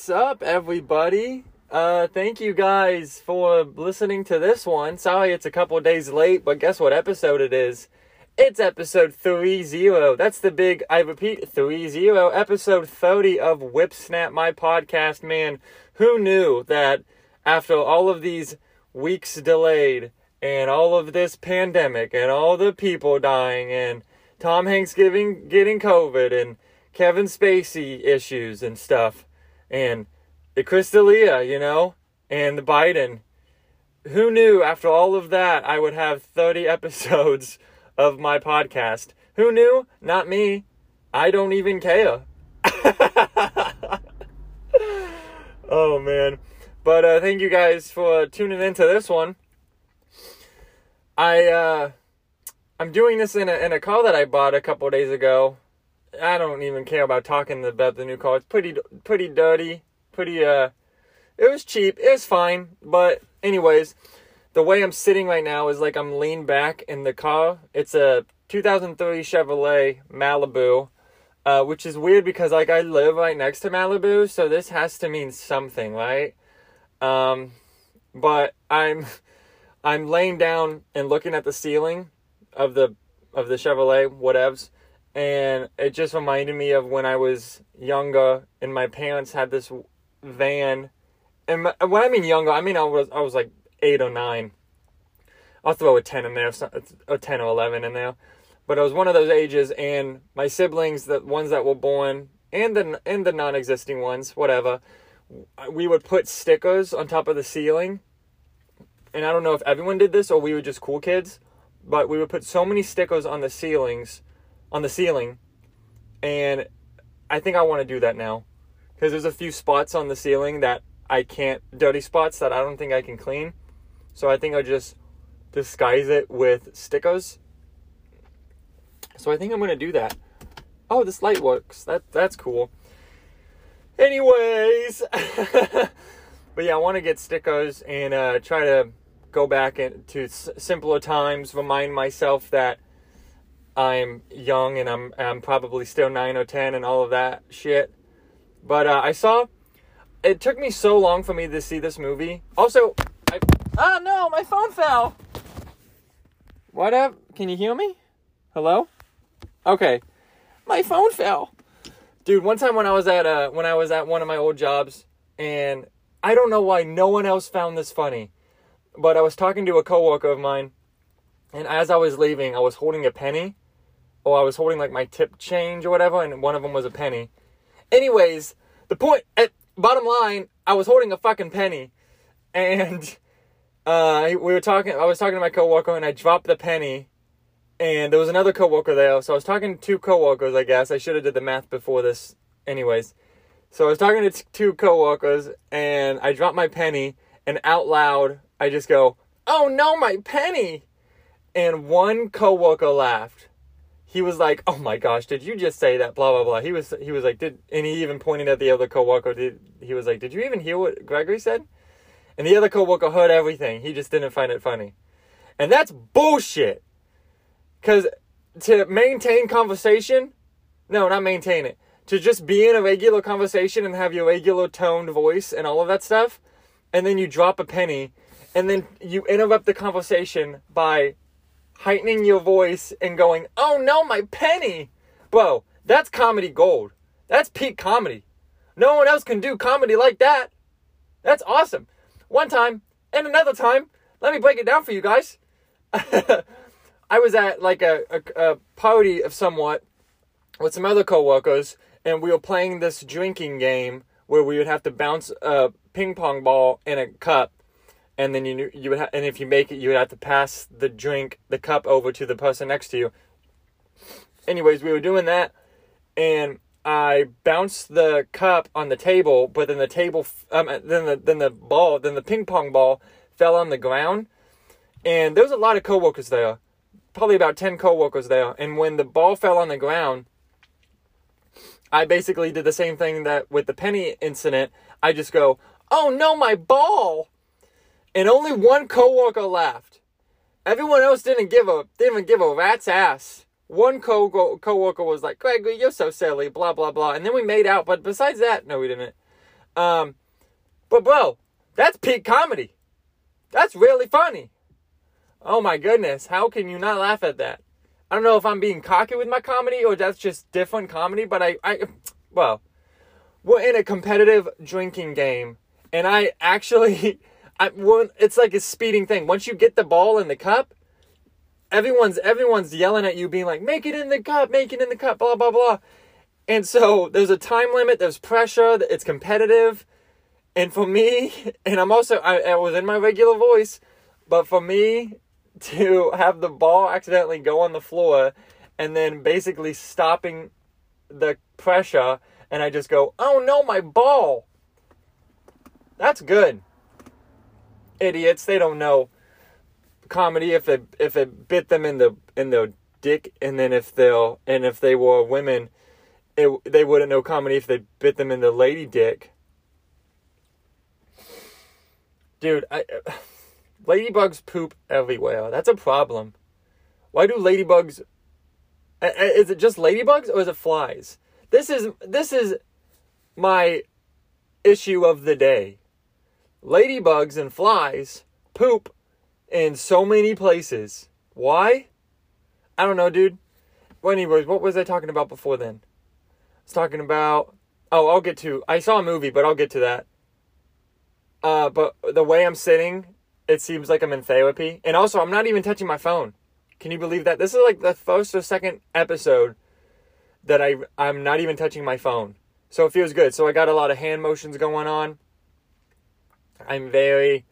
What's up, everybody? Uh, thank you guys for listening to this one. Sorry it's a couple days late, but guess what episode it is? It's episode 30. That's the big, I repeat, 30, episode 30 of Whipsnap, my podcast. Man, who knew that after all of these weeks delayed and all of this pandemic and all the people dying and Tom Hanks giving, getting COVID and Kevin Spacey issues and stuff and the Chris D'Elia, you know, and the Biden. Who knew after all of that I would have 30 episodes of my podcast? Who knew? Not me. I don't even care. oh man. But uh, thank you guys for tuning into this one. I uh, I'm doing this in a in a car that I bought a couple days ago. I don't even care about talking about the new car. It's pretty pretty dirty pretty uh it was cheap. It was fine, but anyways, the way I'm sitting right now is like I'm leaned back in the car. It's a 2003 Chevrolet Malibu, uh, which is weird because like I live right next to Malibu, so this has to mean something, right? Um, but I'm I'm laying down and looking at the ceiling of the of the Chevrolet whatevs, and it just reminded me of when I was younger and my parents had this van, and when I mean younger, I mean I was I was like eight or nine. I'll throw a ten in there, a ten or eleven in there, but I was one of those ages, and my siblings, the ones that were born, and the and the non-existing ones, whatever, we would put stickers on top of the ceiling. And I don't know if everyone did this or we were just cool kids, but we would put so many stickers on the ceilings, on the ceiling, and I think I want to do that now because there's a few spots on the ceiling that I can't, dirty spots that I don't think I can clean. So I think I'll just disguise it with stickers. So I think I'm to do that. Oh, this light works. That That's cool. Anyways. but yeah, I want to get stickers and uh, try to go back into simpler times, remind myself that I'm young and I'm, I'm probably still 9 or 10 and all of that shit. But uh, I saw. It took me so long for me to see this movie. Also, I. Ah, no, my phone fell. What up? Can you hear me? Hello? Okay. My phone fell. Dude, one time when I was at uh when I was at one of my old jobs and I don't know why no one else found this funny, but I was talking to a coworker of mine and as I was leaving, I was holding a penny or I was holding like my tip change or whatever and one of them was a penny Anyways, the point at bottom line, I was holding a fucking penny, and uh, we were talking. I was talking to my coworker, and I dropped the penny, and there was another coworker there. So I was talking to two coworkers. I guess I should have did the math before this. Anyways, so I was talking to t- two coworkers, and I dropped my penny, and out loud, I just go, "Oh no, my penny!" And one coworker laughed he was like, "Oh my gosh, did you just say that?" Blah blah blah. He was he was like, "Did?" And he even pointed at the other coworker. Did he was like, "Did you even hear what Gregory said?" And the other coworker heard everything. He just didn't find it funny, and that's bullshit. Cause to maintain conversation, no, not maintain it. To just be in a regular conversation and have your regular toned voice and all of that stuff, and then you drop a penny, and then you interrupt the conversation by heightening your voice and going, oh no, my penny. Bro, that's comedy gold. That's peak comedy. No one else can do comedy like that. That's awesome. One time and another time, let me break it down for you guys. I was at like a, a, a, party of somewhat with some other coworkers, and we were playing this drinking game where we would have to bounce a ping pong ball in a cup and then you you would ha- and if you make it, you would have to pass the drink, the cup over to the person next to you. Anyways, we were doing that, and I bounced the cup on the table, but then the table, um, then the then the ball, then the ping pong ball fell on the ground, and there was a lot of coworkers there, probably about ten coworkers there, and when the ball fell on the ground. I basically did the same thing that with the penny incident. I just go, "Oh no, my ball!" And only one coworker laughed. Everyone else didn't give a didn't even give a rat's ass. One co coworker was like, "Gregory, you're so silly," blah blah blah, and then we made out. But besides that, no, we didn't. Um, but bro, that's peak comedy. That's really funny. Oh my goodness, how can you not laugh at that? I don't know if I'm being cocky with my comedy or that's just different comedy, but I, I, well, we're in a competitive drinking game, and I actually, I, it's like a speeding thing. Once you get the ball in the cup, everyone's everyone's yelling at you, being like, "Make it in the cup, make it in the cup," blah blah blah. And so there's a time limit, there's pressure, it's competitive. And for me, and I'm also I, I was in my regular voice, but for me to have the ball accidentally go on the floor and then basically stopping the pressure and I just go, "Oh no, my ball." That's good. Idiots, they don't know comedy if they if it bit them in the in the dick and then if they'll and if they were women it, they wouldn't know comedy if they bit them in the lady dick. Dude, I ladybugs poop everywhere. That's a problem. Why do ladybugs is it just ladybugs or is it flies? This is this is my issue of the day. Ladybugs and flies poop in so many places. Why? I don't know, dude. Well, anyways, what was I talking about before then? I was talking about. Oh, I'll get to. I saw a movie, but I'll get to that. Uh, but the way I'm sitting, it seems like I'm in therapy, and also I'm not even touching my phone. Can you believe that? This is like the first or second episode that I I'm not even touching my phone. So it feels good. So I got a lot of hand motions going on. I'm very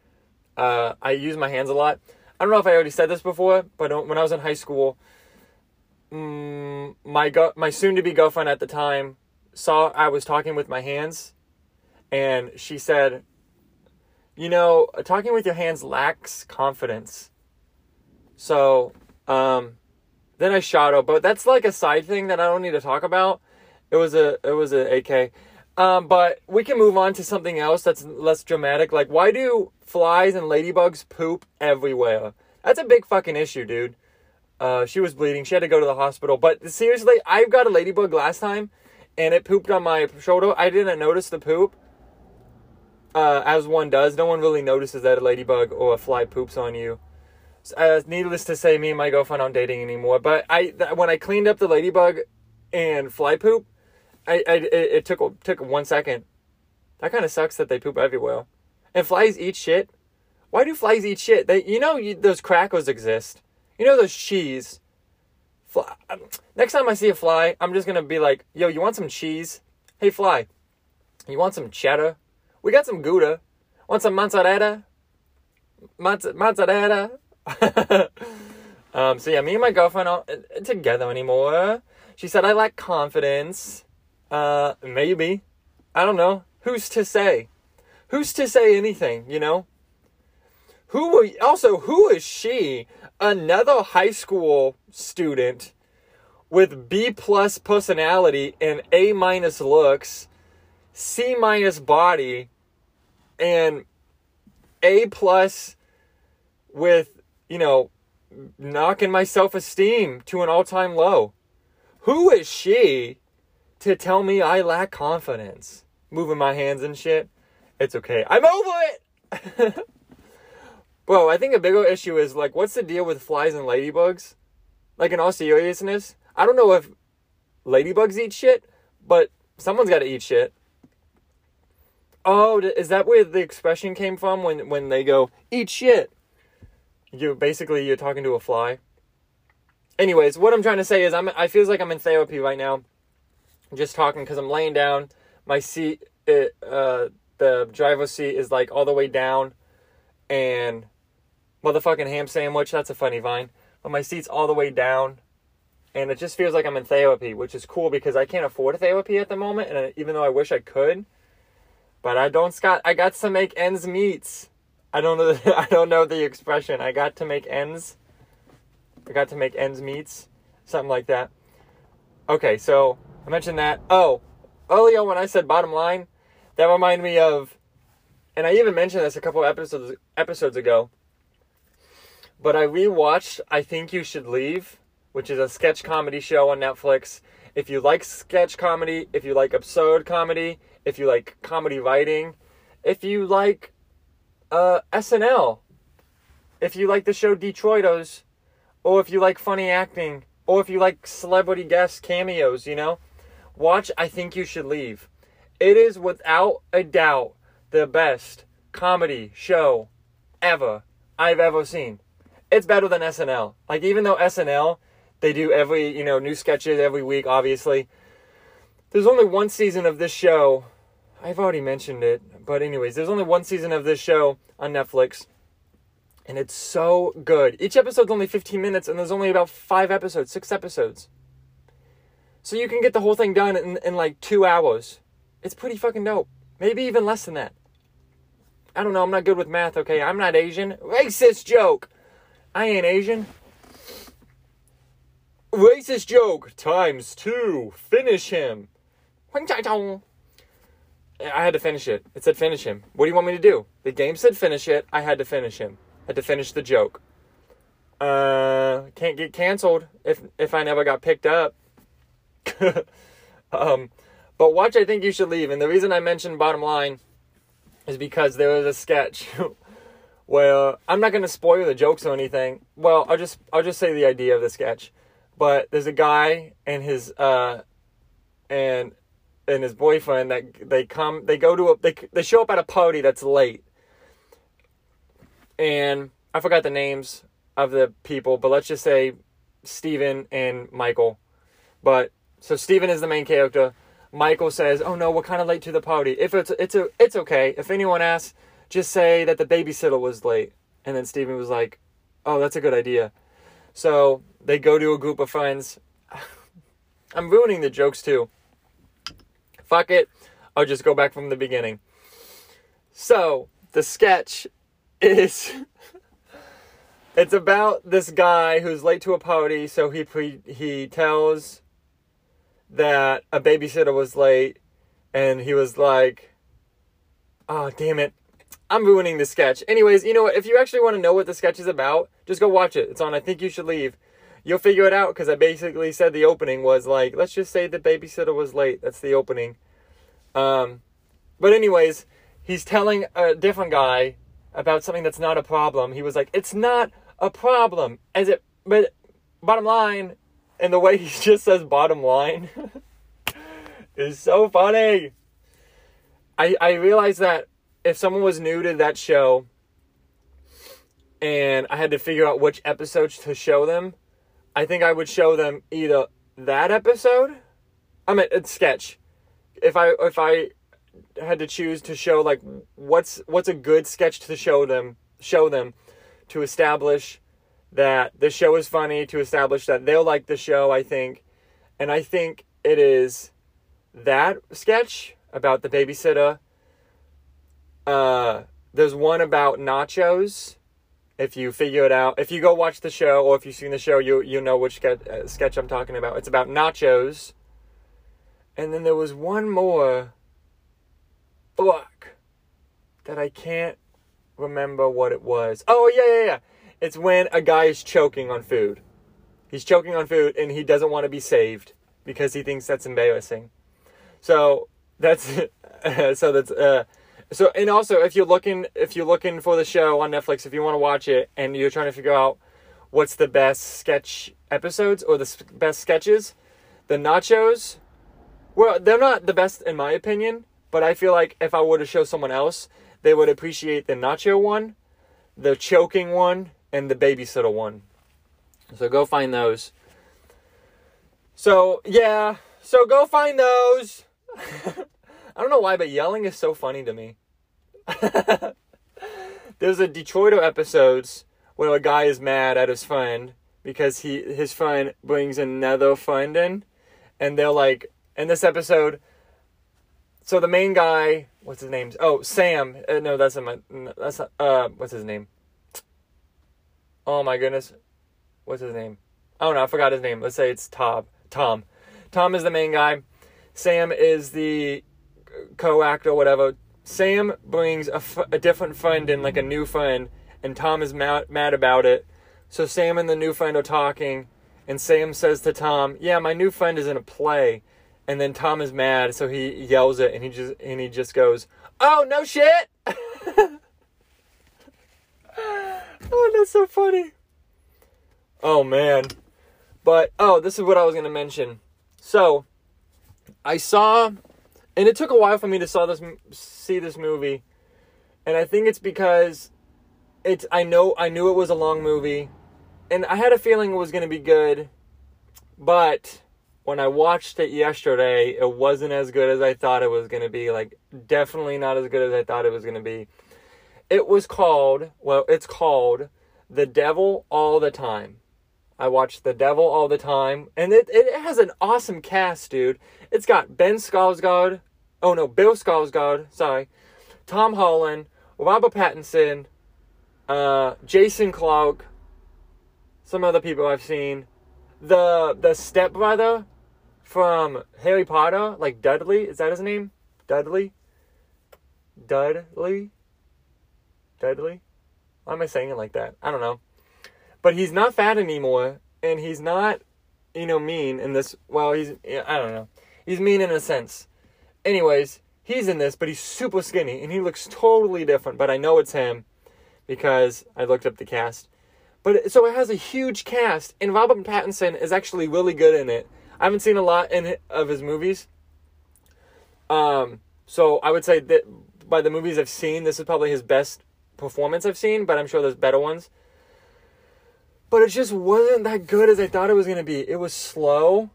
uh, I use my hands a lot. I don't know if I already said this before, but when I was in high school, mm, my go- my soon to be girlfriend at the time saw I was talking with my hands, and she said, "You know, talking with your hands lacks confidence." So, um, then I shot her, but that's like a side thing that I don't need to talk about. It was a it was a AK. Um, but we can move on to something else that's less dramatic. Like, why do flies and ladybugs poop everywhere? That's a big fucking issue, dude. Uh, she was bleeding. She had to go to the hospital. But seriously, I got a ladybug last time, and it pooped on my shoulder. I didn't notice the poop, uh, as one does. No one really notices that a ladybug or a fly poops on you. Uh, needless to say, me and my girlfriend aren't dating anymore. But I, th- when I cleaned up the ladybug and fly poop, I, I it, it took took one second. That kind of sucks that they poop everywhere. And flies eat shit. Why do flies eat shit? They, you know, you, those crackers exist. You know those cheese. Fly, um, next time I see a fly, I'm just gonna be like, "Yo, you want some cheese? Hey, fly, you want some cheddar? We got some Gouda. Want some mozzarella? Mozz- mozzarella." um, so yeah, me and my girlfriend aren't uh, together anymore. She said I lack confidence. Uh, maybe. I don't know. Who's to say? Who's to say anything, you know? Who also who is she? Another high school student with B plus personality and A minus looks, C minus body, and A plus with, you know, knocking my self esteem to an all time low. Who is she to tell me I lack confidence. Moving my hands and shit. It's okay. I'm over it! Bro, I think a bigger issue is like, what's the deal with flies and ladybugs? Like, in all seriousness, I don't know if ladybugs eat shit, but someone's got to eat shit. Oh, is that where the expression came from when, when they go, eat shit? You basically, you're talking to a fly. Anyways, what I'm trying to say is I'm, I feels like I'm in therapy right now just talking because I'm laying down. My seat, it, uh, the driver's seat is like all the way down, and motherfucking ham sandwich. That's a funny vine. But my seat's all the way down, and it just feels like I'm in therapy, which is cool because I can't afford therapy at the moment, and even though I wish I could, but I don't. Scott, I got to make ends meet. I don't know. I don't know the expression. I got to make ends. I got to make ends meets, something like that. Okay, so I mentioned that. Oh, earlier when I said bottom line, that reminded me of, and I even mentioned this a couple episodes episodes ago. But I rewatched I Think You Should Leave, which is a sketch comedy show on Netflix. If you like sketch comedy, if you like absurd comedy, if you like comedy writing, if you like uh, SNL, if you like the show Detroiters, or if you like funny acting, or if you like celebrity guest cameos, you know, watch I Think You Should Leave. It is without a doubt the best comedy show ever I've ever seen. It's better than SNL. Like even though SNL they do every, you know, new sketches every week obviously. There's only one season of this show. I've already mentioned it, but anyways, there's only one season of this show on Netflix. And it's so good. Each episode's only 15 minutes and there's only about 5 episodes, 6 episodes. So you can get the whole thing done in, in like 2 hours. It's pretty fucking dope. Maybe even less than that. I don't know. I'm not good with math, okay? I'm not Asian. Racist joke. I ain't Asian. Racist joke times two. Finish him. I had to finish it. It said finish him. What do you want me to do? The game said finish it. I had to finish him. Had to finish the joke. Uh, can't get canceled if if I never got picked up. um, but watch. I think you should leave. And the reason I mentioned bottom line is because there was a sketch where I'm not going to spoil the jokes or anything. Well, I'll just I'll just say the idea of the sketch. But there's a guy and his uh and and his boyfriend that they come they go to a they they show up at a party that's late. And I forgot the names of the people, but let's just say Steven and Michael. But so Steven is the main character. Michael says, "Oh no, we're kind of late to the party. If it's it's a it's okay. If anyone asks, just say that the babysitter was late." And then Steven was like, "Oh, that's a good idea." So they go to a group of friends. I'm ruining the jokes too. Fuck it. I'll just go back from the beginning. So the sketch is it's about this guy who's late to a party, so he pre- he tells that a babysitter was late and he was like, oh, damn it. I'm ruining the sketch. Anyways, you know what? If you actually want to know what the sketch is about, just go watch it. It's on I Think You Should Leave. You'll figure it out because I basically said the opening was like, let's just say the babysitter was late. That's the opening. Um, but, anyways, he's telling a different guy about something that's not a problem. He was like, it's not a problem. As it, but bottom line, and the way he just says bottom line is so funny. I I realized that if someone was new to that show and I had to figure out which episodes to show them, I think I would show them either that episode, I mean it's sketch. If I if I had to choose to show like what's what's a good sketch to show them show them to establish that the show is funny to establish that they'll like the show, I think. And I think it is that sketch about the babysitter. Uh, there's one about nachos. If you figure it out, if you go watch the show or if you've seen the show, you you know which sketch, uh, sketch I'm talking about. It's about nachos. And then there was one more book that I can't remember what it was. Oh yeah yeah yeah. It's when a guy is choking on food. He's choking on food and he doesn't want to be saved because he thinks that's embarrassing. So that's so that's uh so and also if you're looking if you're looking for the show on Netflix if you want to watch it and you're trying to figure out what's the best sketch episodes or the best sketches, the nachos well they're not the best in my opinion, but I feel like if I were to show someone else, they would appreciate the nacho one, the choking one, and the babysitter one. So go find those. So, yeah. So go find those. I don't know why, but yelling is so funny to me. There's a Detroiters episodes where a guy is mad at his friend because he his friend brings another friend in and they're like in this episode so the main guy what's his name oh sam uh, no that's a my that's a, uh what's his name Oh my goodness. What's his name? Oh no, I forgot his name. Let's say it's Tom. Tom. Tom is the main guy. Sam is the co-actor, whatever. Sam brings a, f- a different friend in, like a new friend, and Tom is mad, mad about it. So Sam and the new friend are talking, and Sam says to Tom, "Yeah, my new friend is in a play." And then Tom is mad, so he yells it and he just and he just goes, "Oh, no shit." oh, that's so funny. Oh man. But oh, this is what I was to mention. So, I saw and it took a while for me to saw this see this movie. And I think it's because it's I know I knew it was a long movie and I had a feeling it was to be good. But when I watched it yesterday, it wasn't as good as I thought it was to be. Like definitely not as good as I thought it was to be. It was called, well, it's called The Devil All the Time. I watched The Devil All the Time, and it, it has an awesome cast, dude. It's got Ben Skarsgård, oh no, Bill Skarsgård, sorry, Tom Holland, Robert Pattinson, uh, Jason Clarke, some other people I've seen. The the stepbrother from Harry Potter, like Dudley, is that his name? Dudley? Dudley? Dudley? Why am I saying it like that? I don't know. But he's not fat anymore, and he's not, you know, mean in this. Well, he's, I don't know. He's mean in a sense. Anyways, he's in this, but he's super skinny, and he looks totally different, but I know it's him because I looked up the cast. But so it has a huge cast, and Robert Pattinson is actually really good in it. I haven't seen a lot in of his movies. Um, so I would say that by the movies I've seen, this is probably his best performance I've seen, but I'm sure there's better ones. But it just wasn't that good as I thought it was going to be. It was slow.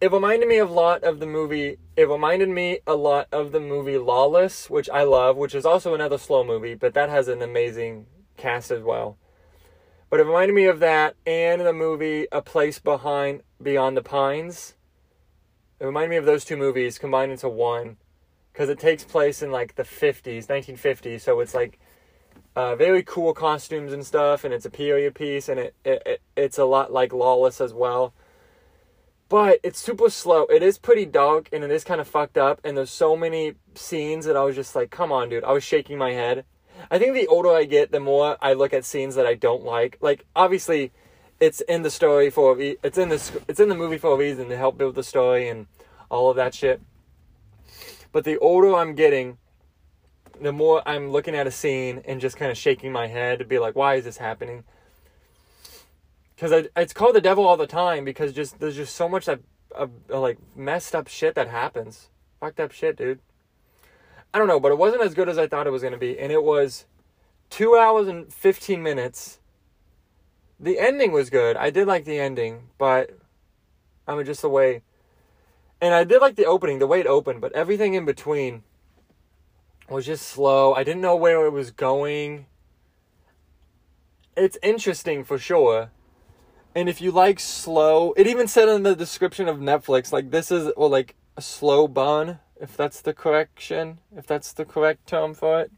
It reminded me a lot of the movie. It reminded me a lot of the movie Lawless, which I love, which is also another slow movie, but that has an amazing cast as well. But it reminded me of that and the movie A Place Behind Beyond the Pines. It reminded me of those two movies combined into one because it takes place in like the 50s, 1950s. So it's like uh, very cool costumes and stuff, and it's a period piece, and it, it, it it's a lot like Lawless as well. But it's super slow. It is pretty dark, and it is kind of fucked up. And there's so many scenes that I was just like, "Come on, dude!" I was shaking my head. I think the older I get, the more I look at scenes that I don't like. Like obviously, it's in the story for it's in the it's in the movie for a reason to help build the story and all of that shit. But the older I'm getting, the more I'm looking at a scene and just kind of shaking my head to be like, why is this happening? Because it's called the devil all the time because just there's just so much that uh, like messed up shit that happens. Fucked up shit, dude. I don't know, but it wasn't as good as I thought it was gonna be, and it was two hours and fifteen minutes. The ending was good. I did like the ending, but I mean just the way and I did like the opening, the way it opened, but everything in between was just slow. I didn't know where it was going. It's interesting for sure. And if you like slow, it even said in the description of Netflix, like this is well like a slow burn, if that's the correction, if that's the correct term for it.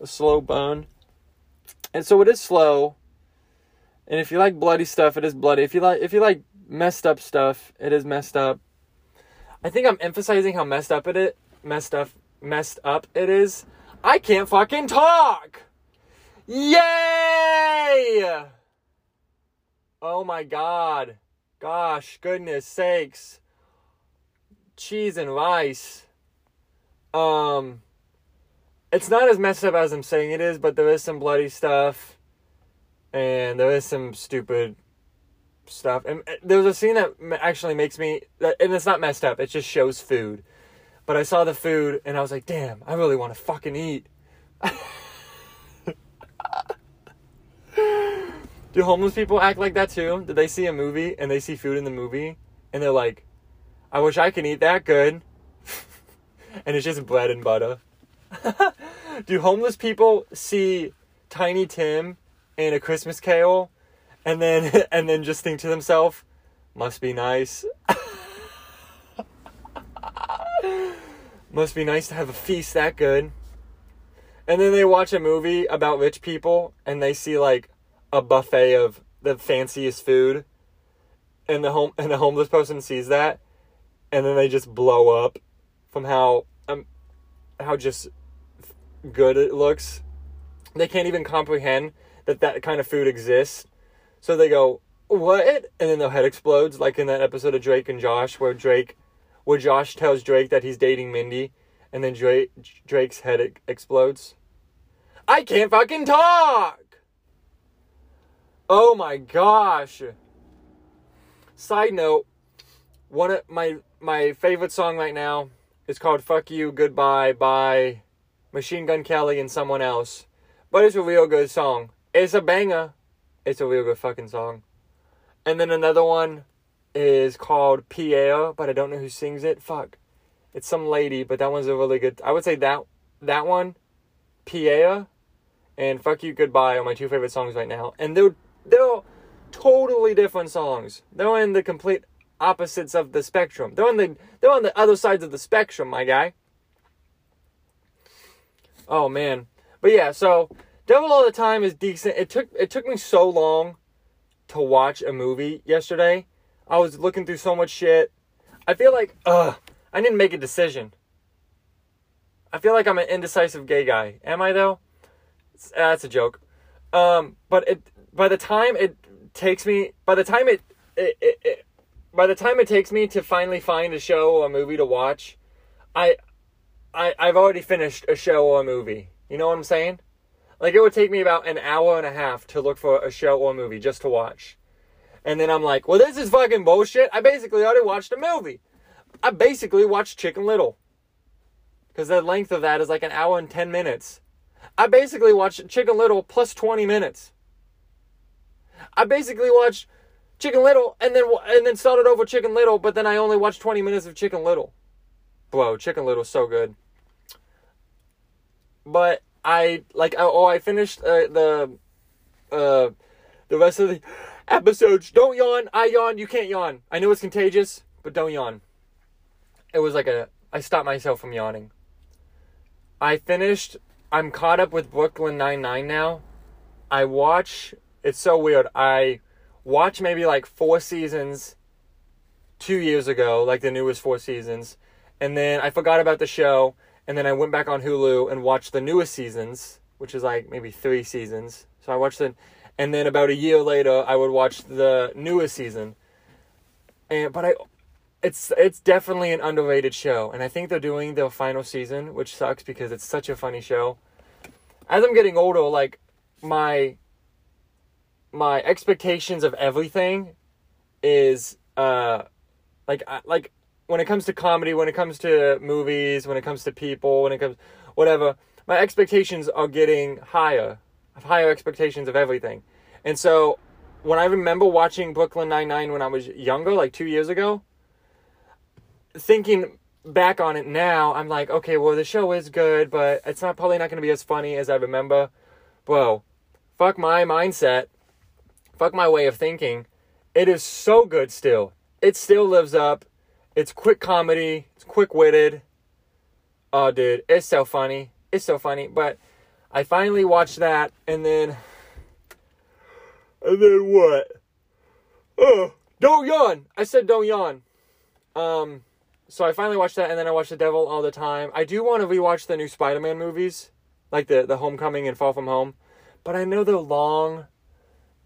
A slow burn. And so it is slow. And if you like bloody stuff, it is bloody. If you like if you like messed up stuff, it is messed up. I think I'm emphasizing how messed up it is, messed up messed up it is. I can't fucking talk. Yay! Oh my god. Gosh, goodness sakes. Cheese and rice. Um it's not as messed up as I'm saying it is, but there is some bloody stuff and there is some stupid stuff. And uh, there's a scene that actually makes me and it's not messed up. It just shows food but I saw the food and I was like, damn, I really want to fucking eat. Do homeless people act like that too? Do they see a movie and they see food in the movie and they're like, I wish I could eat that good? and it's just bread and butter. Do homeless people see Tiny Tim in a Christmas Carol and then and then just think to themselves, must be nice? Must be nice to have a feast that good. And then they watch a movie about rich people and they see like a buffet of the fanciest food. And the home and the homeless person sees that and then they just blow up from how um how just good it looks. They can't even comprehend that that kind of food exists. So they go, what? And then their head explodes, like in that episode of Drake and Josh, where Drake, where Josh tells Drake that he's dating Mindy, and then Drake Drake's head explodes. I can't fucking talk. Oh my gosh. Side note, one of my my favorite song right now is called "Fuck You Goodbye" by Machine Gun Kelly and someone else, but it's a real good song. It's a banger. It's a real good fucking song. And then another one is called Pierre, but I don't know who sings it. Fuck. It's some lady, but that one's a really good. I would say that that one, Pierre, and Fuck You Goodbye are my two favorite songs right now. And they're they're totally different songs. They're in the complete opposites of the spectrum. They're on the they're on the other sides of the spectrum, my guy. Oh man. But yeah, so Devil All the Time is decent. It took it took me so long to watch a movie yesterday. I was looking through so much shit. I feel like ugh, I didn't make a decision. I feel like I'm an indecisive gay guy. Am I though? Uh, that's a joke. Um, but it by the time it takes me by the time it, it, it, it by the time it takes me to finally find a show or a movie to watch, I I I've already finished a show or a movie. You know what I'm saying? Like it would take me about an hour and a half to look for a show or a movie just to watch. And then I'm like, well, this is fucking bullshit. I basically already watched a movie. I basically watched Chicken Little. Because the length of that is like an hour and 10 minutes. I basically watched Chicken Little plus 20 minutes. I basically watched Chicken Little and then and then started over Chicken Little, but then I only watched 20 minutes of Chicken Little. Bro, Chicken Little is so good. But I like oh I finished uh, the uh the rest of the episodes. Don't yawn. I yawn. You can't yawn. I know it's contagious, but don't yawn. It was like a I stopped myself from yawning. I finished I'm caught up with Brooklyn Nine Nine now. I watch it's so weird. I watch maybe like four seasons two years ago, like the newest four seasons, and then I forgot about the show, and then I went back on Hulu and watched the newest seasons, which is like maybe three seasons. So I watched it, and then about a year later, I would watch the newest season. And but I, it's it's definitely an underrated show, and I think they're doing the final season, which sucks because it's such a funny show. As I'm getting older, like my my expectations of everything is uh like like when it comes to comedy, when it comes to movies, when it comes to people, when it comes whatever, my expectations are getting higher. Higher expectations of everything. And so when I remember watching Brooklyn Nine Nine when I was younger, like two years ago, thinking back on it now, I'm like, okay, well the show is good, but it's not probably not gonna be as funny as I remember. Bro, fuck my mindset. Fuck my way of thinking. It is so good still. It still lives up. It's quick comedy. It's quick witted. Oh, dude, it's so funny. It's so funny. But I finally watched that, and then, and then what? Oh, don't yawn. I said don't yawn. Um, so I finally watched that, and then I watched The Devil all the time. I do want to rewatch the new Spider-Man movies, like the the Homecoming and Far From Home, but I know they're long,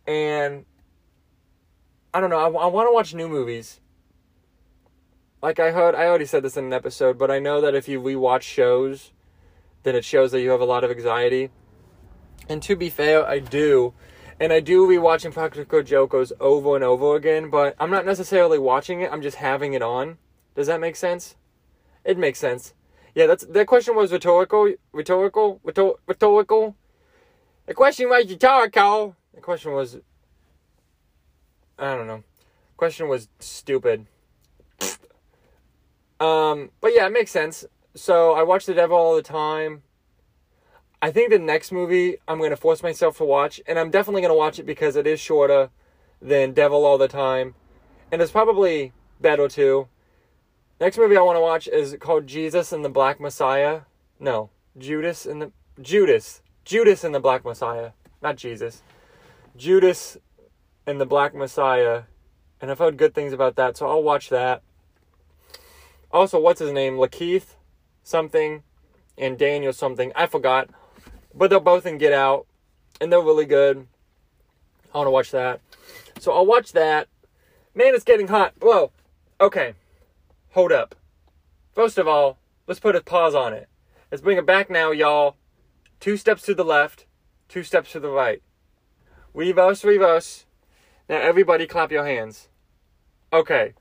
and I don't know. I, I want to watch new movies like I heard, I already said this in an episode, but I know that if you rewatch shows, then it shows that you have a lot of anxiety. And to be fair, I do. And I do be watching Practical Jokers over and over again, but I'm not necessarily watching it, I'm just having it on. Does that make sense? It makes sense. Yeah, that's that question was rhetorical, rhetorical, rhetor, rhetorical. The question was rhetorical. The question was I don't know. Question was stupid. Um, but yeah, it makes sense. So I watch The Devil all the time. I think the next movie I'm going to force myself to watch, and I'm definitely going to watch it because it is shorter than Devil all the time, and it's probably better too. Next movie I want to watch is called Jesus and the Black Messiah. No, Judas and the Judas, Judas and the Black Messiah, not Jesus. Judas and the Black Messiah, and I've heard good things about that, so I'll watch that. Also, what's his name? Lakeith something and Daniel something. I forgot. But they're both in Get Out. And they're really good. I want to watch that. So I'll watch that. Man, it's getting hot. Whoa. Okay. Hold up. First of all, let's put a pause on it. Let's bring it back now, y'all. Two steps to the left, two steps to the right. Reverse, reverse. Now, everybody clap your hands. Okay.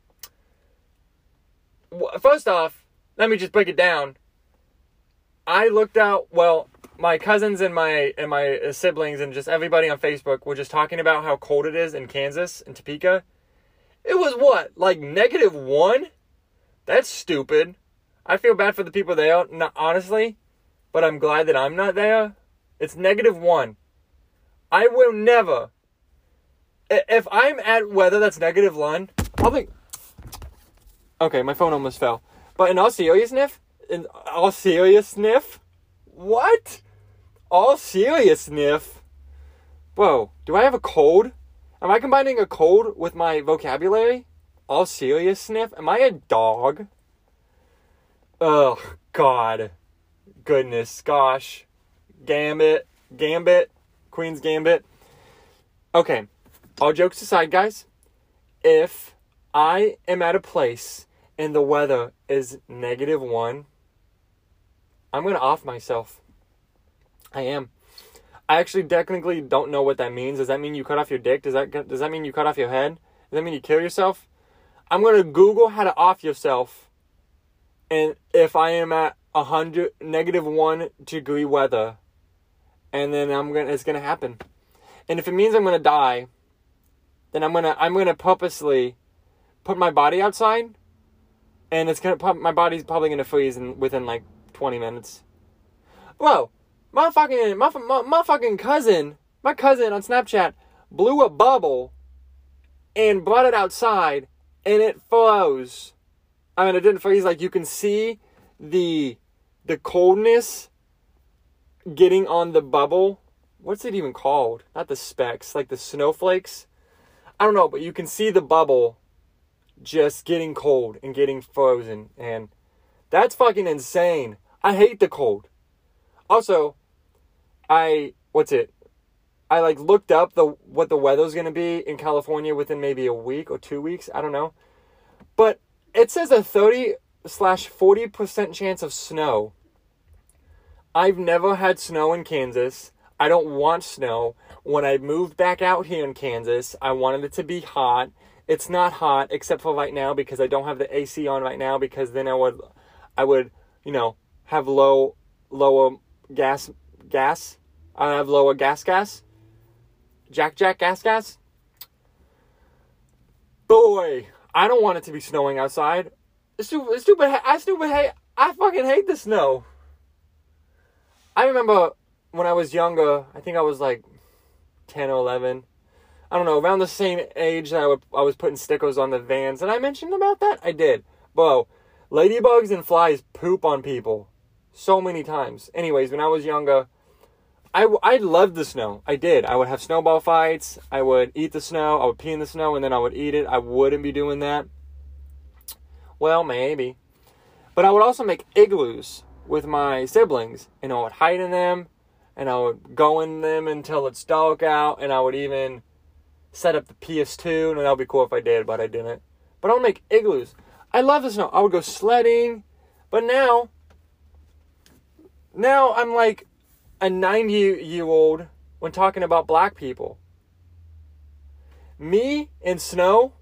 First off, let me just break it down. I looked out, well, my cousins and my and my siblings and just everybody on Facebook were just talking about how cold it is in Kansas in Topeka. It was what? Like negative 1? That's stupid. I feel bad for the people there, not, honestly, but I'm glad that I'm not there. It's negative one. I will never. If I'm at weather that's negative one, I'll be. Okay, my phone almost fell. But in all seriousness, in all seriousness, what? All seriousness, whoa! Do I have a cold? Am I combining a cold with my vocabulary? All seriousness, am I a dog? Oh, God. Goodness, gosh. Gambit, Gambit, Queen's Gambit. Okay, all jokes aside, guys. If I am at a place and the weather is negative one, I'm going to off myself. I am. I actually technically don't know what that means. Does that mean you cut off your dick? Does that does that mean you cut off your head? Does that mean you kill yourself? I'm to Google how to off yourself and if I am at a hundred negative one degree weather, and then I'm gonna it's gonna happen. And if it means I'm gonna die, then I'm gonna I'm gonna purposely put my body outside, and it's gonna my body's probably gonna freeze in, within like 20 minutes. Whoa, my fucking my, my my fucking cousin, my cousin on Snapchat blew a bubble, and brought it outside, and it froze. I mean, it didn't freeze. Like you can see the the coldness getting on the bubble. What's it even called? Not the specks, like the snowflakes. I don't know, but you can see the bubble just getting cold and getting frozen, and that's fucking insane. I hate the cold. Also, I what's it? I like looked up the what the weather's gonna be in California within maybe a week or two weeks. I don't know, but it says a 30 slash 40% chance of snow. I've never had snow in Kansas. I don't want snow. When I moved back out here in Kansas, I wanted it to be hot. It's not hot except for right now because I don't have the AC on right now because then I would I would, you know, have low lower gas gas. I have lower gas gas. Jack Jack gas gas. Boy, I don't want it to be snowing outside. It's stupid. It's stupid. I stupid hate. I fucking hate the snow. I remember when I was younger. I think I was like ten or eleven. I don't know, around the same age that I, would, I was putting stickers on the vans. And I mentioned about that? I did. Bro, ladybugs and flies poop on people so many times. Anyways, when I was younger, I, I loved the snow. I did. I would have snowball fights. I would eat the snow. I would pee in the snow and then I would eat it. I wouldn't be doing that. Well, maybe. But I would also make igloos with my siblings and I would hide in them and I would go in them until it's dark out and I would even set up the PS2 and that would be cool if I did, but I didn't. But I'll make igloos. I love the snow. I would go sledding. But now, now I'm like, a 90 year old when talking about black people. Me in snow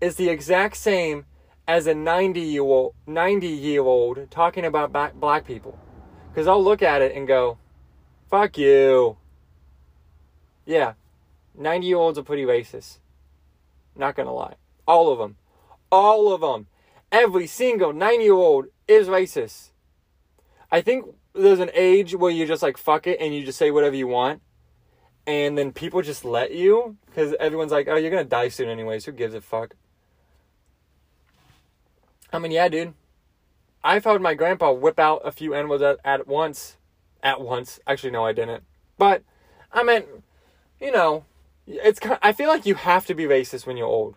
is the exact same as a 90 year old 90 year old talking about black people. Cuz I'll look at it and go, "Fuck you." Yeah. 90 year olds are pretty racist. Not to lie. All of them. All of them. Every single 90 year old is racist. I think there's an age where you're just like fuck it and you just say whatever you want and then people just let you because everyone's like oh you're gonna die soon anyways who gives a fuck i mean yeah dude i've had my grandpa whip out a few animals at, at once at once actually no i didn't but i mean you know it's kind. i feel like you have to be racist when you're old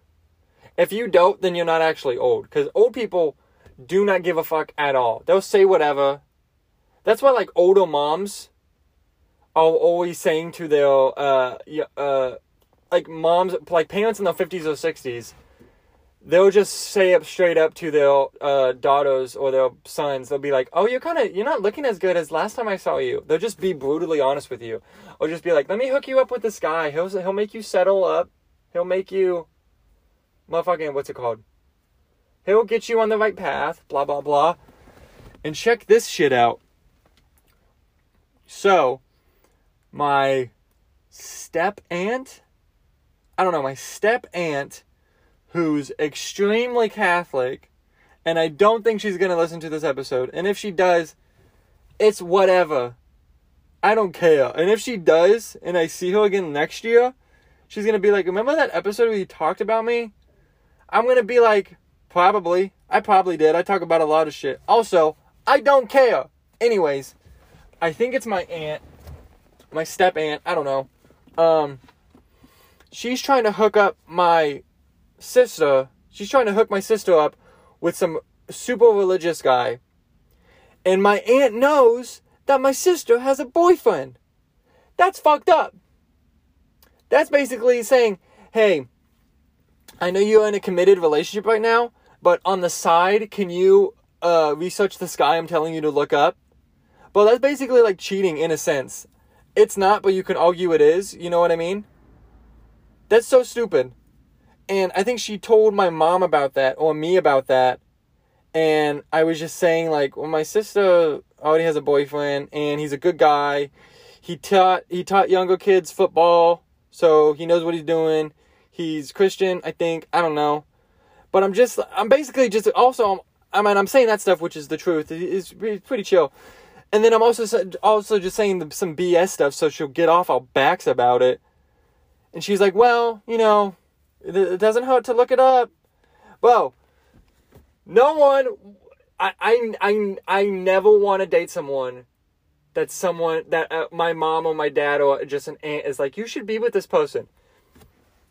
if you don't then you're not actually old because old people do not give a fuck at all they'll say whatever that's why like older moms are always saying to their uh uh like moms, like parents in their fifties or sixties, they'll just say up straight up to their uh, daughters or their sons. They'll be like, "Oh, you're kind of you're not looking as good as last time I saw you." They'll just be brutally honest with you, or just be like, "Let me hook you up with this guy. He'll he'll make you settle up. He'll make you, motherfucking what's it called? He'll get you on the right path." Blah blah blah. And check this shit out. So, my step aunt, I don't know, my step aunt who's extremely Catholic, and I don't think she's going to listen to this episode. And if she does, it's whatever. I don't care. And if she does, and I see her again next year, she's going to be like, Remember that episode where you talked about me? I'm going to be like, Probably. I probably did. I talk about a lot of shit. Also, I don't care. Anyways, I think it's my aunt, my step aunt. I don't know. Um, she's trying to hook up my sister. She's trying to hook my sister up with some super religious guy. And my aunt knows that my sister has a boyfriend. That's fucked up. That's basically saying, hey, I know you're in a committed relationship right now, but on the side, can you uh, research this guy I'm telling you to look up? Well, that's basically like cheating in a sense. It's not, but you can argue it is. You know what I mean? That's so stupid. And I think she told my mom about that or me about that. And I was just saying, like, well, my sister already has a boyfriend and he's a good guy. He taught he taught younger kids football, so he knows what he's doing. He's Christian, I think. I don't know. But I'm just I'm basically just also I mean I'm saying that stuff which is the truth. It's pretty chill. And then I'm also also just saying some BS stuff so she'll get off our backs about it. And she's like, "Well, you know, it doesn't hurt to look it up." Well, no one I I I, I never want to date someone that someone that uh, my mom or my dad or just an aunt is like, "You should be with this person."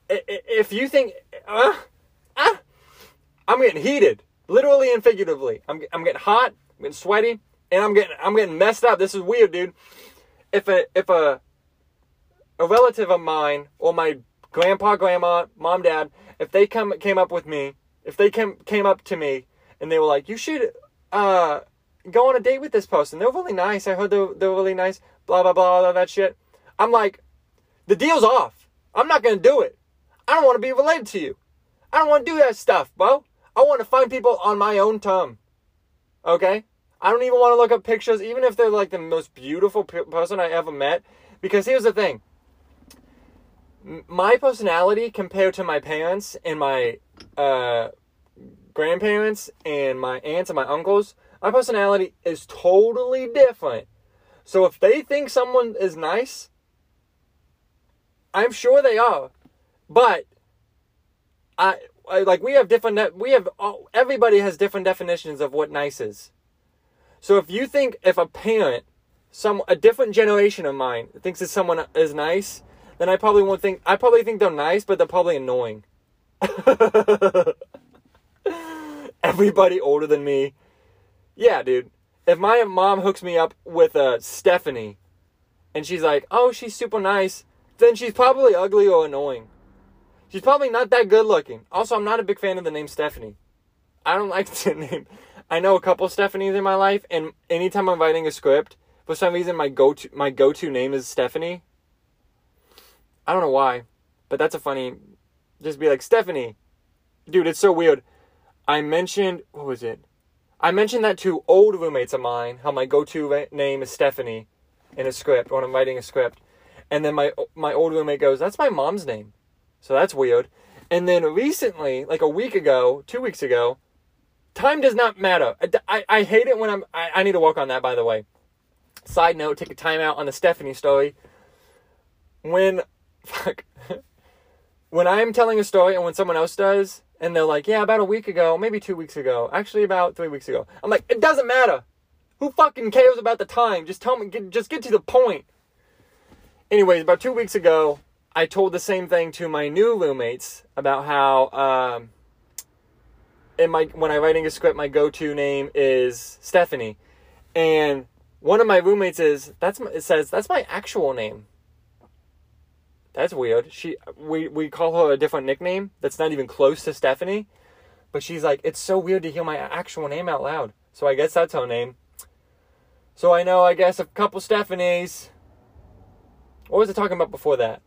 If you think uh, ah, I'm getting heated, literally and figuratively. I'm I'm getting hot, I'm getting sweaty and I'm getting I'm getting messed up. This is weird, dude. If a if a a relative of mine or my grandpa, grandma, mom, dad, if they come came up with me, if they came came up to me and they were like, "You should uh go on a date with this person. They're really nice. I heard they're, they're really nice." Blah blah blah all that shit. I'm like, the deal's off. I'm not gonna do it. I don't want to be related to you. I don't want to do that stuff, bro. I want to find people on my own term. Okay? I don't even want to look up pictures, even if they're like the most beautiful person I ever met. Because here's the thing my personality compared to my parents and my uh, grandparents and my aunts and my uncles, my personality is totally different. So if they think someone is nice, I'm sure they are. But I, I like we have different we have everybody has different definitions of what nice is. So if you think if a parent, some a different generation of mine thinks that someone is nice, then I probably won't think I probably think they're nice, but they're probably annoying. Everybody older than me. Yeah, dude. If my mom hooks me up with a uh, Stephanie and she's like, "Oh, she's super nice," then she's probably ugly or annoying. She's probably not that good looking. Also, I'm not a big fan of the name Stephanie. I don't like the name. I know a couple Stephanies in my life, and anytime I'm writing a script, for some reason my go to my go to name is Stephanie. I don't know why, but that's a funny. Just be like Stephanie, dude. It's so weird. I mentioned what was it? I mentioned that to old roommates of mine. How my go to name is Stephanie in a script when I'm writing a script, and then my my old roommate goes, "That's my mom's name," so that's weird. And then recently, like a week ago, two weeks ago, Time does not matter. I, I, I hate it when I'm. I, I need to work on that, by the way. Side note, take a time out on the Stephanie story. When, fuck, when I am telling a story and when someone else does, and they're like, yeah, about a week ago, maybe two weeks ago, actually about three weeks ago, I'm like, it doesn't matter. Who fucking cares about the time? Just tell me, get, just get to the point. Anyways, about two weeks ago, I told the same thing to my new roommates about how um, in my when I'm writing a script, my go-to name is Stephanie, and one of my roommates is that's it says that's my actual name. That's weird. She we we call her a different nickname that's not even close to Stephanie. But she's like, it's so weird to hear my actual name out loud. So I guess that's her name. So I know, I guess, a couple Stephanies. What was I talking about before that?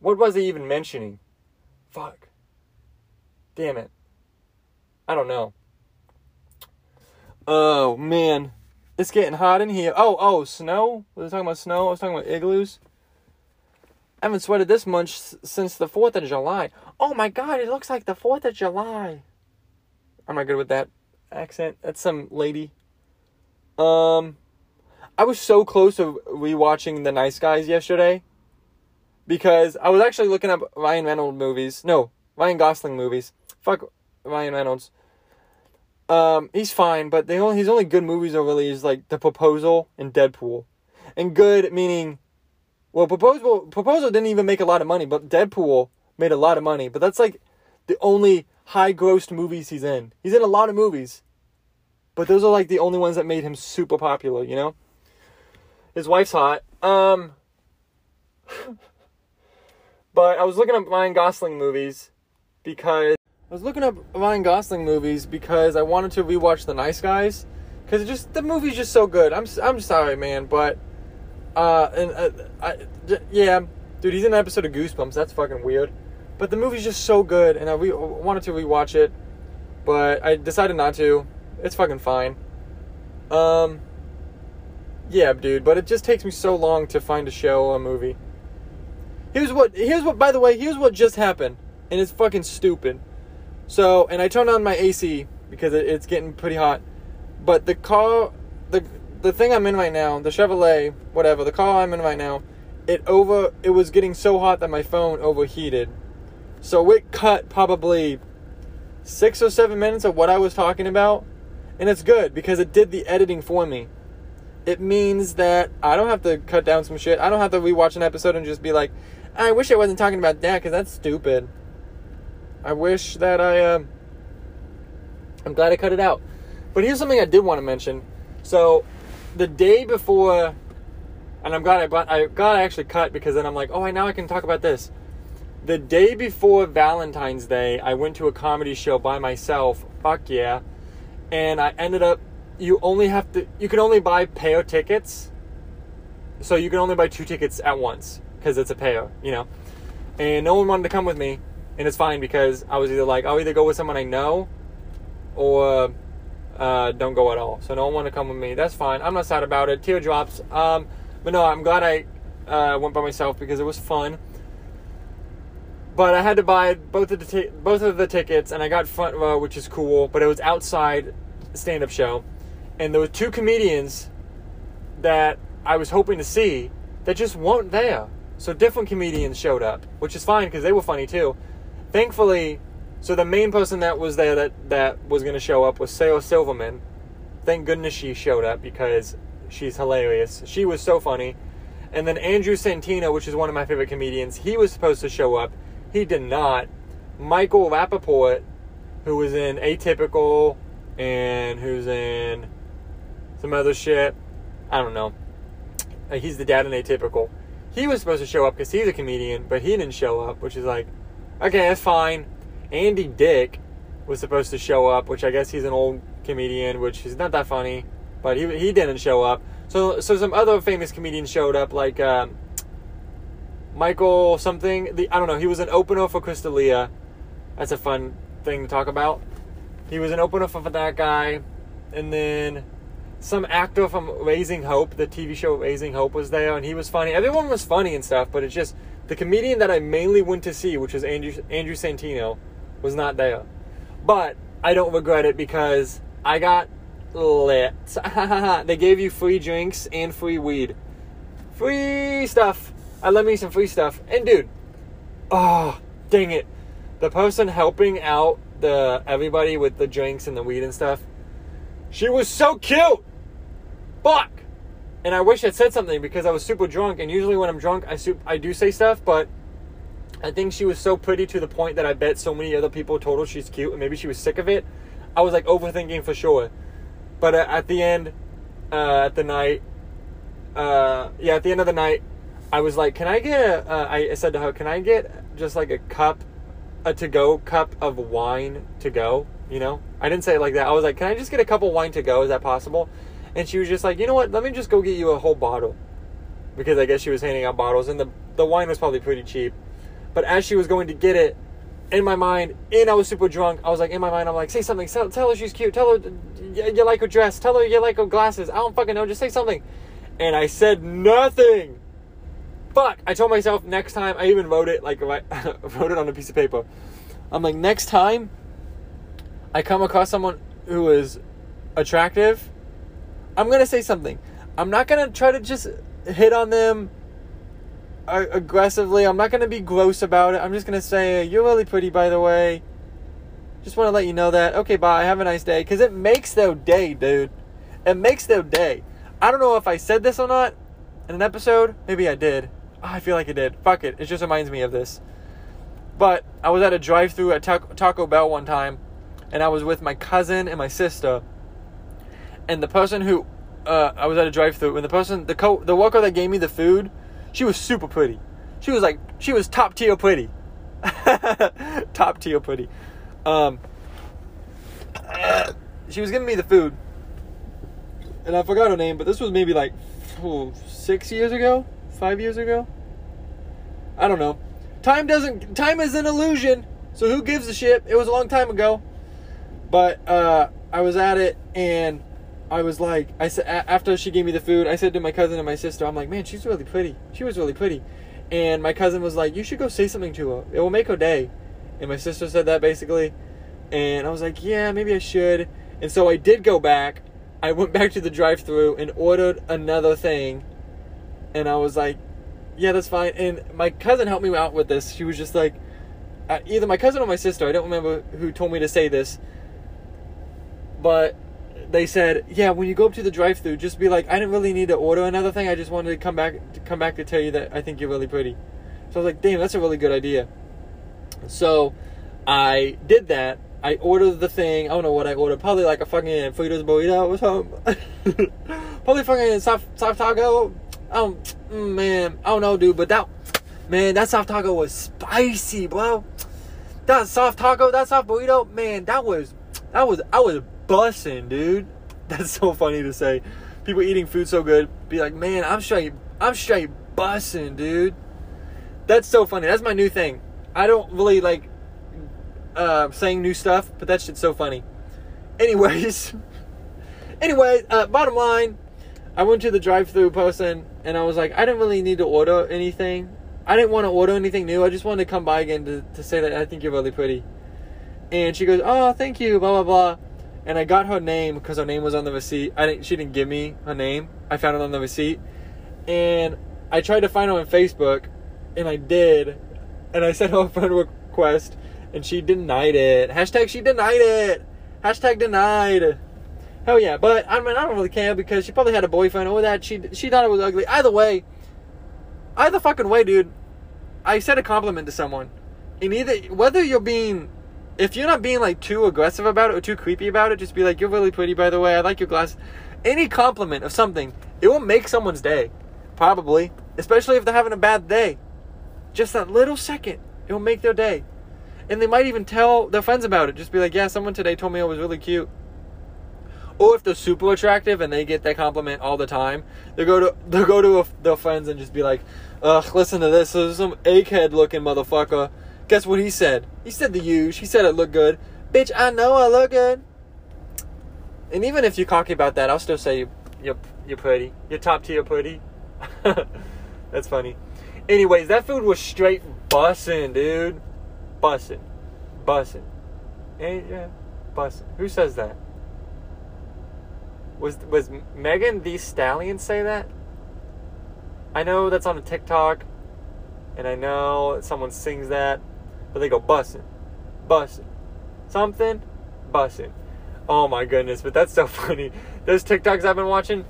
What was he even mentioning? Fuck. Damn it. I don't know. Oh, man. It's getting hot in here. Oh, oh, snow? Was I talking about snow? I was talking about igloos. I haven't sweated this much since the 4th of July. Oh my god, it looks like the 4th of July. I'm not good with that accent. That's some lady. Um, I was so close to rewatching The Nice Guys yesterday because I was actually looking up Ryan Reynolds movies. No, Ryan Gosling movies. Fuck Ryan Reynolds. Um, he's fine, but the only his only good movies are really is like The Proposal and Deadpool, and good meaning well, Proposal Proposal didn't even make a lot of money, but Deadpool made a lot of money. But that's like the only high grossed movies he's in. He's in a lot of movies. But those are like the only ones that made him super popular, you know? His wife's hot. Um But I was looking up Ryan Gosling movies because I was looking up Ryan Gosling movies because I wanted to rewatch The Nice Guys cuz just the movie's just so good. I'm I'm sorry, man, but uh, and uh, I, yeah, dude, he's in an episode of Goosebumps. That's fucking weird. But the movie's just so good, and I re- wanted to rewatch it, but I decided not to. It's fucking fine. Um, yeah, dude, but it just takes me so long to find a show or a movie. Here's what. Here's what. By the way, here's what just happened, and it's fucking stupid. So, and I turned on my AC because it, it's getting pretty hot, but the car, the the thing I'm in right now, the Chevrolet, whatever, the car I'm in right now, it over it was getting so hot that my phone overheated. So it cut probably 6 or 7 minutes of what I was talking about, and it's good because it did the editing for me. It means that I don't have to cut down some shit. I don't have to rewatch an episode and just be like, I wish I wasn't talking about that because that's stupid. I wish that I, uh, I'm glad I cut it out. But here's something I did want to mention. So the day before, and I'm glad I brought, I I actually cut because then I'm like, oh, I now I can talk about this. The day before Valentine's Day, I went to a comedy show by myself. Fuck yeah! And I ended up. You only have to. You can only buy pair tickets. So you can only buy two tickets at once because it's a pair, you know. And no one wanted to come with me, and it's fine because I was either like, I'll either go with someone I know, or uh, don't go at all. So no one want to come with me. That's fine. I'm not sad about it. Teardrops. Um, but no, I'm glad I uh, went by myself because it was fun. But I had to buy both of the t- both of the tickets, and I got front row, which is cool. But it was outside stand-up show, and there were two comedians that I was hoping to see that just weren't there. So different comedians showed up, which is fine because they were funny too. Thankfully, so the main person that was there that, that was going to show up was Sarah Silverman. Thank goodness she showed up because she's hilarious. She was so funny. And then Andrew Santino, which is one of my favorite comedians, he was supposed to show up. He did not. Michael Rapaport, who was in Atypical and who's in some other shit. I don't know. Uh, he's the dad in Atypical. He was supposed to show up because he's a comedian, but he didn't show up, which is like, okay, that's fine. Andy Dick was supposed to show up, which I guess he's an old comedian, which is not that funny, but he he didn't show up. So so some other famous comedians showed up, like um, Michael something. The I don't know. He was an opener for Chris D'Elia. That's a fun thing to talk about. He was an opener for that guy, and then some actor from Raising Hope, the TV show Raising Hope, was there, and he was funny. Everyone was funny and stuff, but it's just the comedian that I mainly went to see, which was Andrew Andrew Santino was not there. But I don't regret it because I got lit. they gave you free drinks and free weed. Free stuff. I love me some free stuff. And dude, oh, dang it. The person helping out the everybody with the drinks and the weed and stuff, she was so cute. Fuck. And I wish I'd said something because I was super drunk. And usually when I'm drunk, I, su- I do say stuff, but I think she was so pretty to the point that I bet so many other people told her she's cute and maybe she was sick of it. I was like overthinking for sure. But uh, at the end, uh, at the night, uh, yeah, at the end of the night, I was like, "Can I get a?" Uh, I said to her, "Can I get just like a cup, a to go cup of wine to go?" You know, I didn't say it like that. I was like, "Can I just get a cup of wine to go? Is that possible?" And she was just like, "You know what? Let me just go get you a whole bottle," because I guess she was handing out bottles, and the the wine was probably pretty cheap. But as she was going to get it, in my mind, and I was super drunk. I was like, in my mind, I'm like, say something. Tell, tell her she's cute. Tell her you, you like her dress. Tell her you like her glasses. I don't fucking know. Just say something. And I said nothing. Fuck. I told myself next time. I even wrote it like I wrote it on a piece of paper. I'm like, next time I come across someone who is attractive, I'm gonna say something. I'm not gonna try to just hit on them aggressively. I'm not going to be gross about it. I'm just going to say, You're really pretty, by the way. Just want to let you know that. Okay, bye. Have a nice day. Because it makes their day, dude. It makes their day. I don't know if I said this or not in an episode. Maybe I did. Oh, I feel like I did. Fuck it. It just reminds me of this. But I was at a drive through at Taco Bell one time, and I was with my cousin and my sister. And the person who uh, I was at a drive through, and the person, the co- the worker that gave me the food, she was super pretty. She was like, she was top tier pretty. top tier pretty. Um, she was giving me the food, and I forgot her name, but this was maybe like oh, six years ago, five years ago. I don't know. Time doesn't. Time is an illusion. So who gives a shit? It was a long time ago. But uh, I was at it, and I was like, I said after she gave me the food, I said to my cousin and my sister, I'm like, man, she's really pretty. She was really pretty, and my cousin was like, you should go say something to her. It will make her day. And my sister said that basically, and I was like, yeah, maybe I should. And so I did go back. I went back to the drive-through and ordered another thing, and I was like, yeah, that's fine. And my cousin helped me out with this. She was just like, uh, either my cousin or my sister. I don't remember who told me to say this, but they said, yeah, when you go up to the drive-through, just be like, I didn't really need to order another thing. I just wanted to come back to come back to tell you that I think you're really pretty. So I was like, damn, that's a really good idea. So I did that. I ordered the thing. I don't know what I ordered. Probably like a fucking Fritos burrito or something. Probably fucking soft, soft taco. Oh man, I don't know, dude. But that man, that soft taco was spicy, bro. That soft taco, that soft burrito, man, that was that was I was bussing, dude. That's so funny to say. People eating food so good, be like, man, I'm straight, I'm straight bussing, dude. That's so funny. That's my new thing. I don't really like uh, saying new stuff, but that shit's so funny. Anyways, anyway, uh, bottom line, I went to the drive-through person and I was like, I didn't really need to order anything. I didn't want to order anything new. I just wanted to come by again to, to say that I think you're really pretty. And she goes, Oh, thank you, blah, blah, blah and I got her name because her name was on the receipt. I didn't. She didn't give me her name. I found it on the receipt, and I tried to find her on Facebook, and I did, and I sent her a friend request, and she denied it. Hashtag she denied it. Hashtag denied. Hell yeah, but I mean I don't really care because she probably had a boyfriend or that she she thought it was ugly. Either way, either fucking way, dude. I said a compliment to someone, and either whether you're being if you're not being like too aggressive about it or too creepy about it, just be like, "You're really pretty, by the way. I like your glasses." Any compliment of something, it will make someone's day, probably, especially if they're having a bad day. Just that little second, it will make their day, and they might even tell their friends about it. Just be like, "Yeah, someone today told me I was really cute." Or if they're super attractive and they get that compliment all the time, they go to they go to a, their friends and just be like, "Ugh, listen to this. There's some egghead looking motherfucker." Guess what he said? He said the huge. He said it looked good. Bitch, I know I look good. And even if you're cocky about that, I'll still say you, you're, you're pretty. You're top tier pretty. That's funny. Anyways, that food was straight bussin', dude. Bussin'. Bussin'. Hey, yeah, bussin'. Who says that? Was was Megan Thee Stallion say that? I know that's on a TikTok, and I know someone sings that, but they go bussin', bussin', something, bussin'. Oh my goodness, but that's so funny. Those TikToks I've been watching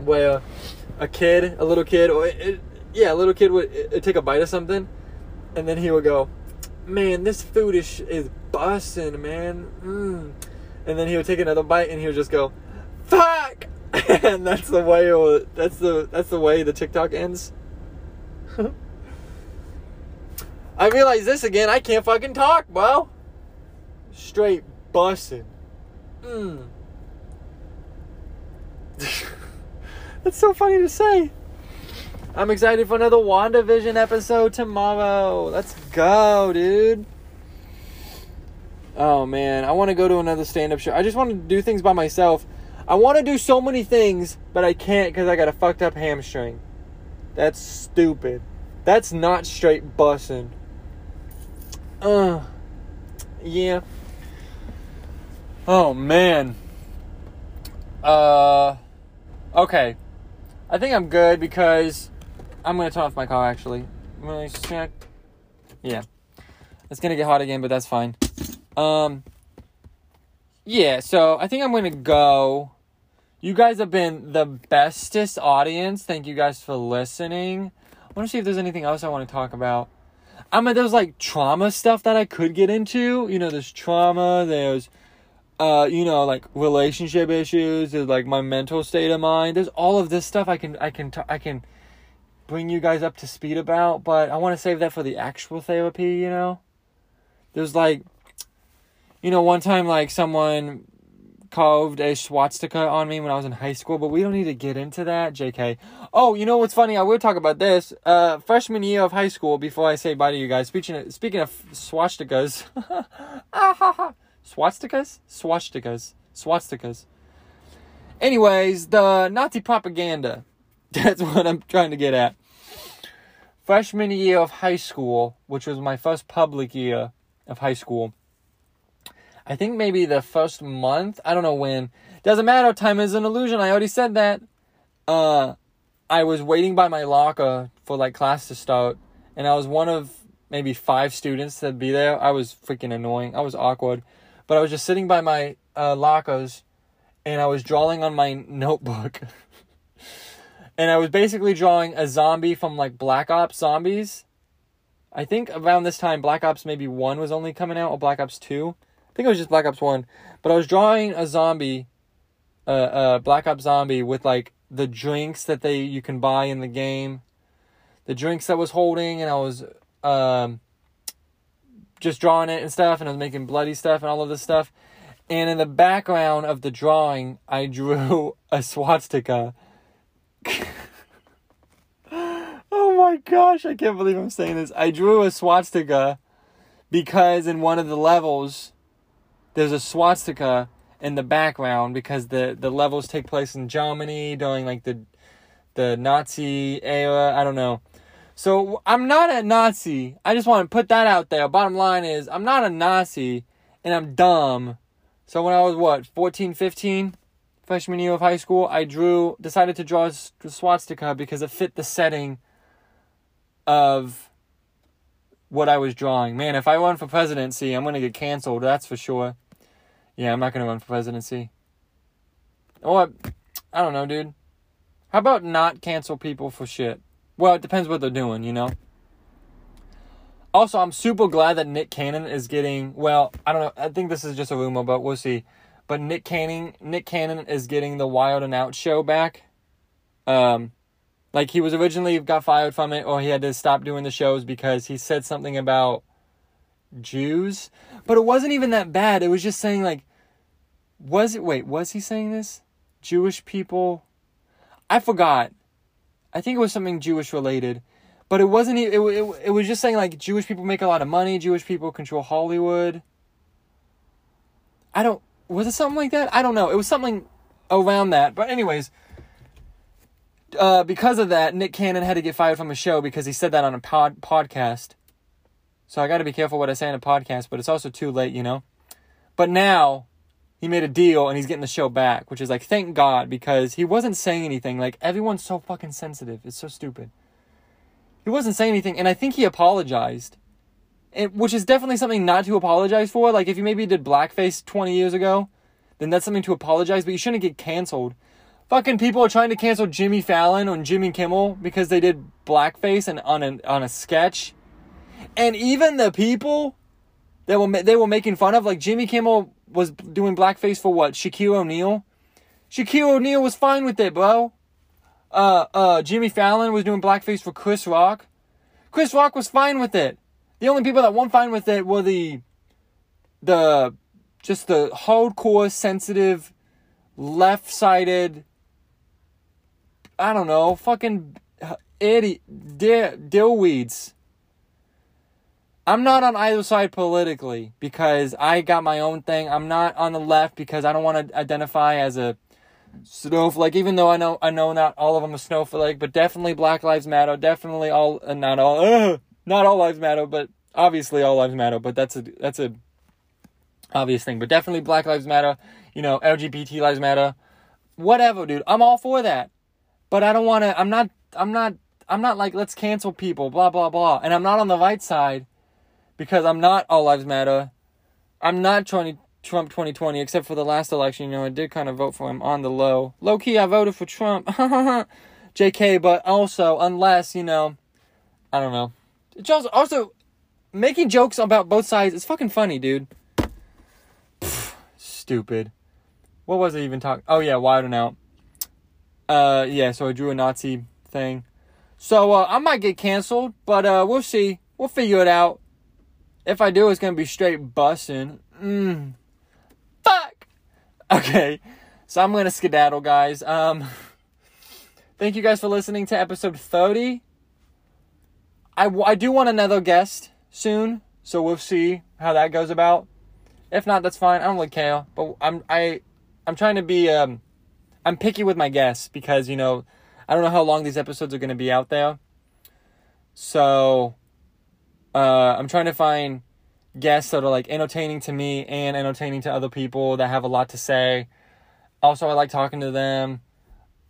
where a kid, a little kid, or it, yeah, a little kid would it, take a bite of something, and then he would go, "Man, this food is is bussin', man." Mm. And then he would take another bite, and he would just go, "Fuck!" and that's the way. it. That's the that's the way the TikTok ends. I realize this again. I can't fucking talk, bro. Straight busting. Mm. That's so funny to say. I'm excited for another WandaVision episode tomorrow. Let's go, dude. Oh man, I want to go to another stand-up show. I just want to do things by myself. I want to do so many things, but I can't because I got a fucked up hamstring. That's stupid. That's not straight bussing. Uh, yeah. Oh man. Uh, okay. I think I'm good because I'm gonna turn off my car. Actually, I'm gonna check. Yeah, it's gonna get hot again, but that's fine. Um. Yeah, so I think I'm gonna go. You guys have been the bestest audience. Thank you guys for listening. I want to see if there's anything else I want to talk about. I mean, there's like trauma stuff that I could get into. You know, there's trauma. There's, uh, you know, like relationship issues. There's like my mental state of mind. There's all of this stuff I can, I can, t- I can bring you guys up to speed about. But I want to save that for the actual therapy. You know, there's like, you know, one time like someone carved a swastika on me when I was in high school, but we don't need to get into that, JK. Oh, you know what's funny? I will talk about this. Uh, freshman year of high school, before I say bye to you guys, speaking of, speaking of swastikas, swastikas? Swastikas. Swastikas. Anyways, the Nazi propaganda. That's what I'm trying to get at. Freshman year of high school, which was my first public year of high school, I think maybe the first month. I don't know when. Doesn't matter. Time is an illusion. I already said that. Uh, I was waiting by my locker for like class to start, and I was one of maybe five students to be there. I was freaking annoying. I was awkward, but I was just sitting by my uh, lockers, and I was drawing on my notebook. and I was basically drawing a zombie from like Black Ops Zombies. I think around this time, Black Ops maybe 1 was only coming out, or Black Ops 2. I think it was just Black Ops 1. But I was drawing a zombie, uh, uh, Black Ops zombie with like the drinks that they you can buy in the game, the drinks I was holding, and I was um, just drawing it and stuff, and I was making bloody stuff and all of this stuff. And in the background of the drawing, I drew a swastika. oh my gosh, I can't believe I'm saying this. I drew a swastika because in one of the levels, there's a swastika in the background because the the levels take place in Germany during like the the Nazi era. I don't know. So I'm not a Nazi. I just want to put that out there. Bottom line is I'm not a Nazi and I'm dumb. So when I was what 14, 15, freshman year of high school, I drew decided to draw a swastika because it fit the setting of what I was drawing. Man, if I run for presidency, I'm going to get canceled, that's for sure. Yeah, I'm not going to run for presidency. Or, I don't know, dude. How about not cancel people for shit? Well, it depends what they're doing, you know? Also, I'm super glad that Nick Cannon is getting, well, I don't know, I think this is just a rumor, but we'll see. But Nick Cannon, Nick Cannon is getting the Wild 'N Out show back. Um, like he was originally got fired from it, or he had to stop doing the shows because he said something about Jews, but it wasn't even that bad. It was just saying like, was it? Wait, was he saying this? Jewish people. I forgot. I think it was something Jewish related, but it wasn't. It, it, it was just saying like Jewish people make a lot of money. Jewish people control Hollywood. I don't. Was it something like that? I don't know. It was something around that. But anyways, uh, because of that, Nick Cannon had to get fired from a show because he said that on a pod podcast. So I got to be careful what I say on a podcast, but it's also too late, you know. But now he made a deal and he's getting the show back, which is like thank God because he wasn't saying anything. Like everyone's so fucking sensitive. It's so stupid. He wasn't saying anything, and I think he apologized, and, which is definitely something not to apologize for. Like if you maybe did blackface twenty years ago, then that's something to apologize. But you shouldn't get canceled. Fucking people are trying to cancel Jimmy Fallon on Jimmy Kimmel because they did blackface and on a on a sketch and even the people that were they were making fun of, like Jimmy Kimmel was doing blackface for what? Shaquille O'Neal. Shaquille O'Neal was fine with it, bro. Uh, uh, Jimmy Fallon was doing blackface for Chris Rock. Chris Rock was fine with it. The only people that weren't fine with it were the the just the hardcore sensitive left-sided I don't know, fucking idiot dillweeds. I'm not on either side politically because I got my own thing. I'm not on the left because I don't want to identify as a snowflake. Even though I know I know not all of them are snowflake, but definitely Black Lives Matter. Definitely all uh, not all uh, not all lives matter, but obviously all lives matter. But that's a that's a obvious thing. But definitely Black Lives Matter. You know LGBT lives matter. Whatever, dude. I'm all for that. But I don't want to. I'm not. I'm not. I'm not like let's cancel people. Blah blah blah. And I'm not on the right side because I'm not all lives matter. I'm not 20, Trump 2020, except for the last election. You know, I did kind of vote for him on the low. Low key, I voted for Trump. JK, but also, unless, you know, I don't know. Also, also making jokes about both sides is fucking funny, dude. Pfft, stupid. What was I even talking? Oh, yeah, Wild 'N Out. Uh, yeah, so I drew a Nazi thing. So, uh, I might get canceled, but, uh, we'll see. We'll figure it out. If I do, it's gonna be straight bussin'. Mm. Fuck. Okay, so I'm gonna skedaddle, guys. Um, thank you guys for listening to episode 30. I, I do want another guest soon, so we'll see how that goes about. If not, that's fine. I don't really care. But I'm I I'm trying to be um I'm picky with my guests because you know I don't know how long these episodes are gonna be out there. So uh, I'm trying to find guests that are like entertaining to me and entertaining to other people that have a lot to say. Also, I like talking to them.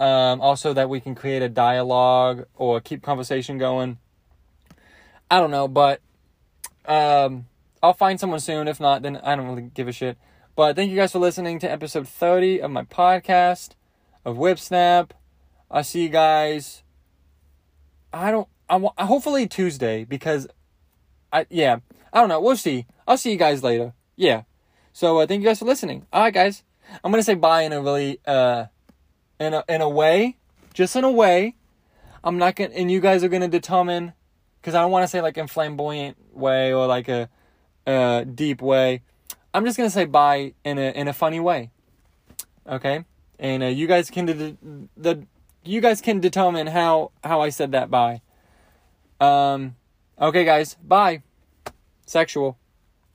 Um, also, that we can create a dialogue or keep conversation going. I don't know, but um, I'll find someone soon. If not, then I don't really give a shit. But thank you guys for listening to episode 30 of my podcast of Whipsnap. I'll see you guys. I don't. I want hopefully Tuesday because I yeah, I don't know. We'll see. I'll see you guys later. Yeah. So uh, thank you guys for listening. All right, guys. I'm gonna say bye in a really uh, in a in a way, just in a way. I'm not gonna, and you guys are gonna determine, because I don't want to say like in flamboyant way or like a, a deep way. I'm just gonna say bye in a in a funny way. Okay, and uh, you guys can de- the you guys can determine how how I said that bye. Um. Okay, guys. Bye. Sexual.